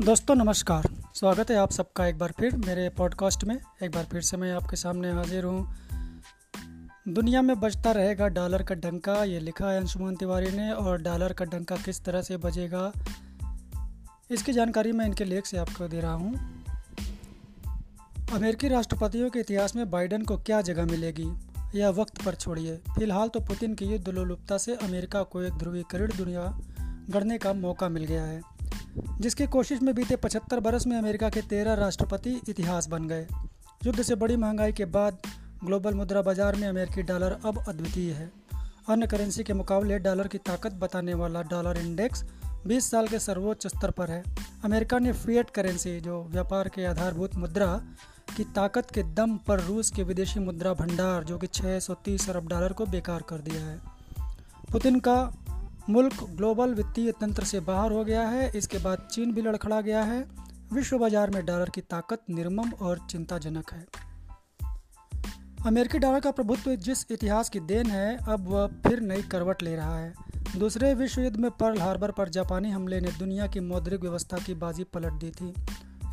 दोस्तों, नमस्कार। स्वागत है आप सबका एक बार फिर मेरे पॉडकास्ट में। एक बार फिर से मैं आपके सामने हाजिर हूँ। दुनिया में बजता रहेगा डॉलर का डंका, ये लिखा है अंशुमान तिवारी ने, और डॉलर का डंका किस तरह से बजेगा? इसकी जानकारी मैं इनके लेख से आपको दे रहा हूँ। अमेरिकी राष्ट्रपतियों के इतिहास में बाइडन को क्या जगह मिलेगी? यह वक्त पर छोड़िए। फ़िलहाल तो पुतिन की युद्ध लोलुपता से अमेरिका को एक ध्रुवीकरण दुनिया गढ़ने का मौका मिल गया है। जिसकी कोशिश में बीते 75 बरस में अमेरिका के तेरह राष्ट्रपति इतिहास बन गए। युद्ध से बड़ी महँगाई के बाद ग्लोबल मुद्रा बाज़ार में अमेरिकी डॉलर अब अद्वितीय है। अन्य करेंसी के मुकाबले डॉलर की ताकत बताने वाला डॉलर इंडेक्स 20 साल के सर्वोच्च स्तर पर है। अमेरिका ने फिएट करेंसी, जो व्यापार के आधारभूत मुद्रा की ताकत के दम पर रूस के विदेशी मुद्रा भंडार, जो कि 630 अरब डॉलर को बेकार कर दिया है। पुतिन का मुल्क ग्लोबल वित्तीय तंत्र से बाहर हो गया है। इसके बाद चीन भी लड़खड़ा गया है। विश्व बाज़ार में डॉलर की ताकत निर्मम और चिंताजनक है। अमेरिकी डॉलर का प्रभुत्व जिस इतिहास की देन है, अब वह फिर नई करवट ले रहा है। दूसरे विश्व युद्ध में पर्ल हार्बर पर जापानी हमले ने दुनिया की मौद्रिक व्यवस्था की बाजी पलट दी थी।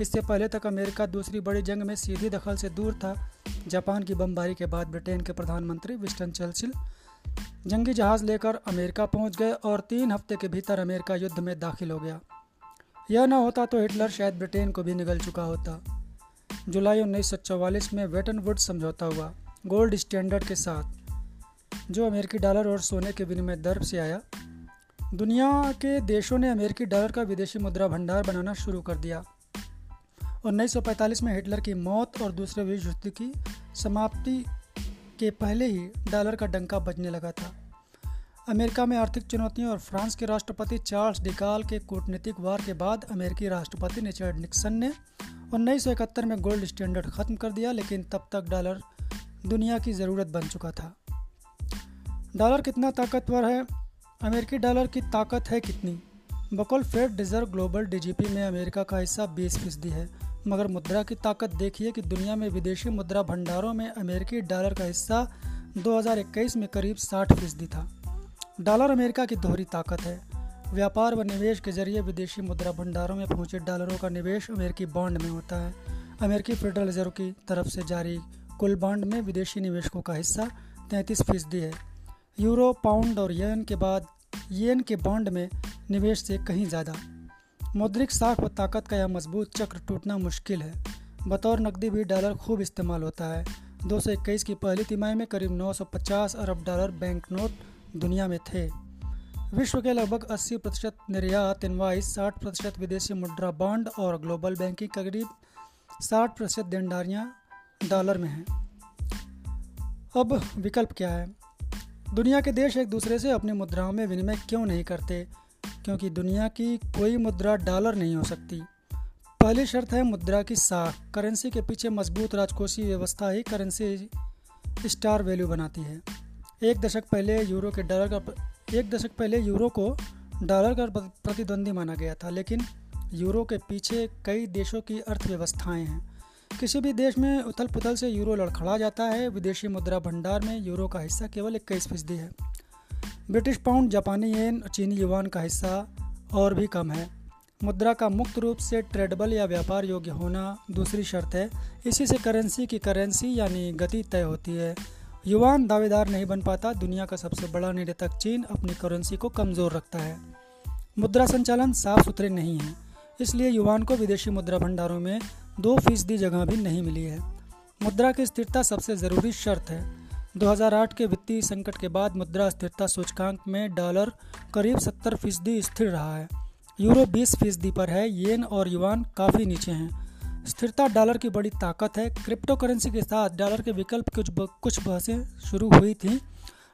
इससे पहले तक अमेरिका दूसरी बड़ी जंग में सीधी दखल से दूर था। जापान की बमबारी के बाद ब्रिटेन के प्रधानमंत्री विस्टन चर्चिल जंगी जहाज़ लेकर अमेरिका पहुँच गए और तीन हफ़्ते के भीतर अमेरिका युद्ध में दाखिल हो गया। यह न होता तो हिटलर शायद ब्रिटेन को भी निगल चुका होता। जुलाई उन्नीस में वेटन वुड समझौता हुआ, गोल्ड स्टैंडर्ड के साथ, जो अमेरिकी डॉलर और सोने के विनिमय दर से आया। दुनिया के देशों ने अमेरिकी डॉलर का विदेशी मुद्रा भंडार बनाना शुरू कर दिया। 1945 में हिटलर की मौत और दूसरे विश्व युद्ध की समाप्ति के पहले ही डॉलर का डंका बजने लगा था। अमेरिका में आर्थिक चुनौतियों और फ्रांस के राष्ट्रपति चार्ल्स डिकाल के कूटनीतिक वार के बाद अमेरिकी राष्ट्रपति रिचर्ड निक्सन ने उन्नीस सौ इकहत्तर में गोल्ड स्टैंडर्ड ख़त्म कर दिया, लेकिन तब तक डॉलर दुनिया की ज़रूरत बन चुका था। डॉलर कितना ताकतवर है? अमेरिकी डॉलर की ताकत है कितनी? बकौल फेड रिज़र्व ग्लोबल डीजीपी में अमेरिका का हिस्सा 20 फ़ीसदी है। मगर मुद्रा की ताकत देखिए कि दुनिया में विदेशी मुद्रा भंडारों में अमेरिकी डॉलर का हिस्सा 2021 में करीब 60 फ़ीसदी था। डॉलर अमेरिका की दोहरी ताकत है। व्यापार व निवेश के ज़रिए विदेशी मुद्रा भंडारों में पहुँचे डॉलरों का निवेश अमेरिकी बॉन्ड में होता है। अमेरिकी फेडरल रिज़र्व की तरफ़ से जारी कुल बॉन्ड में विदेशी निवेशकों का हिस्सा तैंतीस फ़ीसदी है। यूरो, पाउंड और येन के बाद येन के बॉन्ड में निवेश से कहीं ज़्यादा। मौद्रिक साख व ताकत का यह मज़बूत चक्र टूटना मुश्किल है। बतौर नकदी भी डॉलर खूब इस्तेमाल होता है। दो सौ इक्कीस की पहली तिमाही में करीब 950 अरब डॉलर बैंक नोट दुनिया में थे। विश्व के लगभग 80 प्रतिशत निर्यात, इनवाइस 60 प्रतिशत विदेशी मुद्रा बॉन्ड और ग्लोबल बैंकिंग करीब 60 प्रतिशत देनदारियाँ डॉलर में हैं। अब विकल्प क्या है? दुनिया के देश एक दूसरे से अपनी मुद्राओं में विनिमय क्यों नहीं करते? क्योंकि दुनिया की कोई मुद्रा डॉलर नहीं हो सकती। पहली शर्त है मुद्रा की साख। करेंसी के पीछे मज़बूत राजकोषीय व्यवस्था ही करेंसी स्टार वैल्यू बनाती है। एक दशक पहले यूरो के डॉलर का एक दशक पहले यूरो को डॉलर का प्रतिद्वंदी माना गया था, लेकिन यूरो के पीछे कई देशों की अर्थव्यवस्थाएँ हैं। किसी भी देश में उथल पुथल से यूरो लड़खड़ा जाता है। विदेशी मुद्रा भंडार में यूरो का हिस्सा केवल इक्कीस फ़ीसदी है। ब्रिटिश पाउंड जापानी येन चीनी युवान का हिस्सा और भी कम है। मुद्रा का मुक्त रूप से ट्रेडेबल या व्यापार योग्य होना दूसरी शर्त है। इसी से करेंसी की करेंसी यानी गति तय होती है। युवान दावेदार नहीं बन पाता, दुनिया का सबसे बड़ा निर्यातक चीन अपनी करेंसी को कमज़ोर रखता है। मुद्रा संचालन साफ़ सुथरे नहीं है, इसलिए युवान को विदेशी मुद्रा भंडारों में दो फ़ीसदी जगह भी नहीं मिली है। मुद्रा की स्थिरता सबसे ज़रूरी शर्त है। 2008 के वित्तीय संकट के बाद मुद्रा स्थिरता सूचकांक में डॉलर करीब 70 फ़ीसदी स्थिर रहा है। यूरो 20 फ़ीसदी पर है, येन और युवान काफ़ी नीचे हैं। स्थिरता डॉलर की बड़ी ताकत है। क्रिप्टो करेंसी के साथ डॉलर के विकल्प कुछ कुछ बहसें शुरू हुई थी।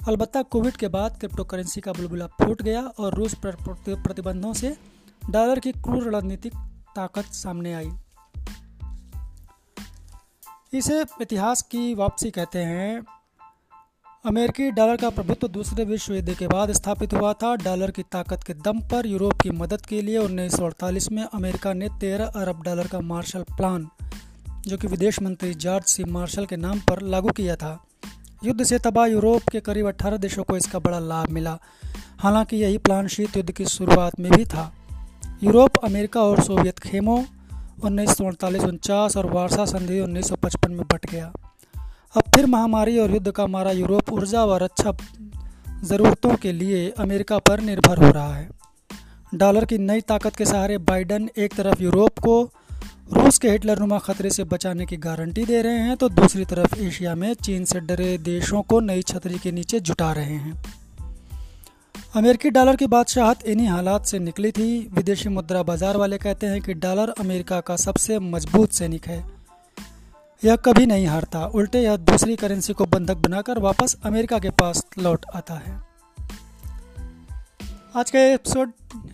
अलबत्ता कोविड के बाद क्रिप्टो करेंसी का बुलबुला फूट गया और रूस प्रतिबंधों से डॉलर की क्रूर रणनीतिक ताकत सामने आई। इसे इतिहास की वापसी कहते हैं। अमेरिकी डॉलर का प्रभुत्व दूसरे विश्व युद्ध के बाद स्थापित हुआ था। डॉलर की ताकत के दम पर यूरोप की मदद के लिए उन्नीस सौ अड़तालीस में अमेरिका ने 13 अरब डॉलर का मार्शल प्लान, जो कि विदेश मंत्री जॉर्ज सी मार्शल के नाम पर लागू किया था। युद्ध से तबाह यूरोप के करीब 18 देशों को इसका बड़ा लाभ मिला। हालाँकि यही प्लान शीत युद्ध की शुरुआत में भी था। यूरोप, अमेरिका और सोवियत खेमों उन्नीस सौ और वारसा संधि 1955 में बट गया। अब फिर महामारी और युद्ध का मारा यूरोप ऊर्जा व रक्षा ज़रूरतों के लिए अमेरिका पर निर्भर हो रहा है। डॉलर की नई ताकत के सहारे बाइडन एक तरफ़ यूरोप को रूस के हिटलर नुमा खतरे से बचाने की गारंटी दे रहे हैं तो दूसरी तरफ़ एशिया में चीन से डरे देशों को नई छतरी के नीचे जुटा रहे हैं। अमेरिकी डॉलर की बादशाहत इन्हीं हालात से निकली थी। विदेशी मुद्रा बाज़ार वाले कहते हैं कि डॉलर अमेरिका का सबसे मज़बूत सैनिक है। यह कभी नहीं हारता। उल्टे यह दूसरी करेंसी को बंधक बनाकर वापस अमेरिका के पास लौट आता है। आज का एपिसोड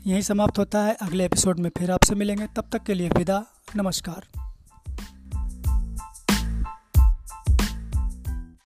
यहीं समाप्त होता है। अगले एपिसोड में फिर आपसे मिलेंगे। तब तक के लिए विदा। नमस्कार।